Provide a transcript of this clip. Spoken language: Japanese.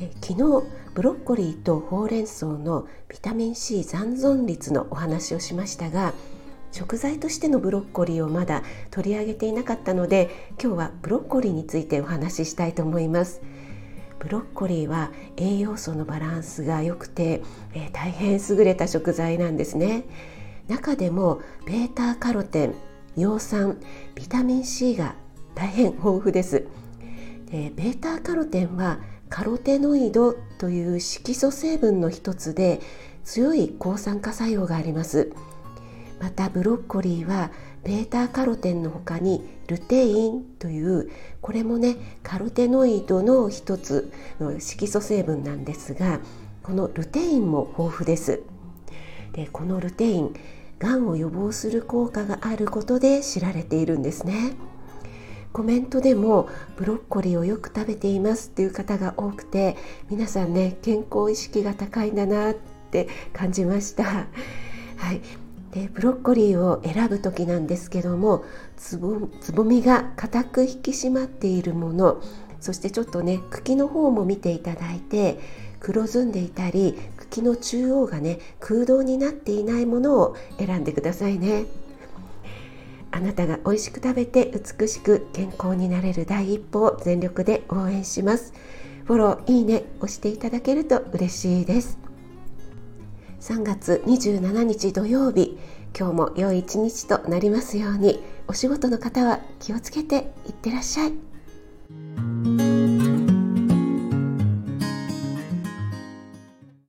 え昨日ブロッコリーとほうれん草のビタミン C 残存率のお話をしましたが食材としてのブロッコリーをまだ取り上げていなかったので今日はブロッコリーについてお話ししたいと思います。ブロッコリーは栄養素のバランスが良くて、えー、大変優れた食材なんですね。中でも β カロテン葉酸ビタミン C が大変豊富です。で β カロテンはカロテノイドという色素成分の一つで強い抗酸化作用があります。またブロッコリーは β カロテンの他にルテインというこれもねカロテノイドの一つの色素成分なんですがこのルテインも豊富です。でこのルテインがんを予防する効果があることで知られているんですね。コメントでもブロッコリーをよく食べていますっていう方が多くて皆さんね健康意識が高いんだなって感じました。はい。でブロッコリーを選ぶ時なんですけどもつぼつぼみが硬く引き締まっているものそしてちょっとね茎の方も見ていただいて黒ずんでいたり茎の中央がね空洞になっていないものを選んでくださいね。あなたが美味しく食べて美しく健康になれる第一歩を全力で応援します。フォローいいね押していただけると嬉しいです。3月27日土曜日今日も良い一日となりますように。お仕事の方は気をつけていってらっしゃい。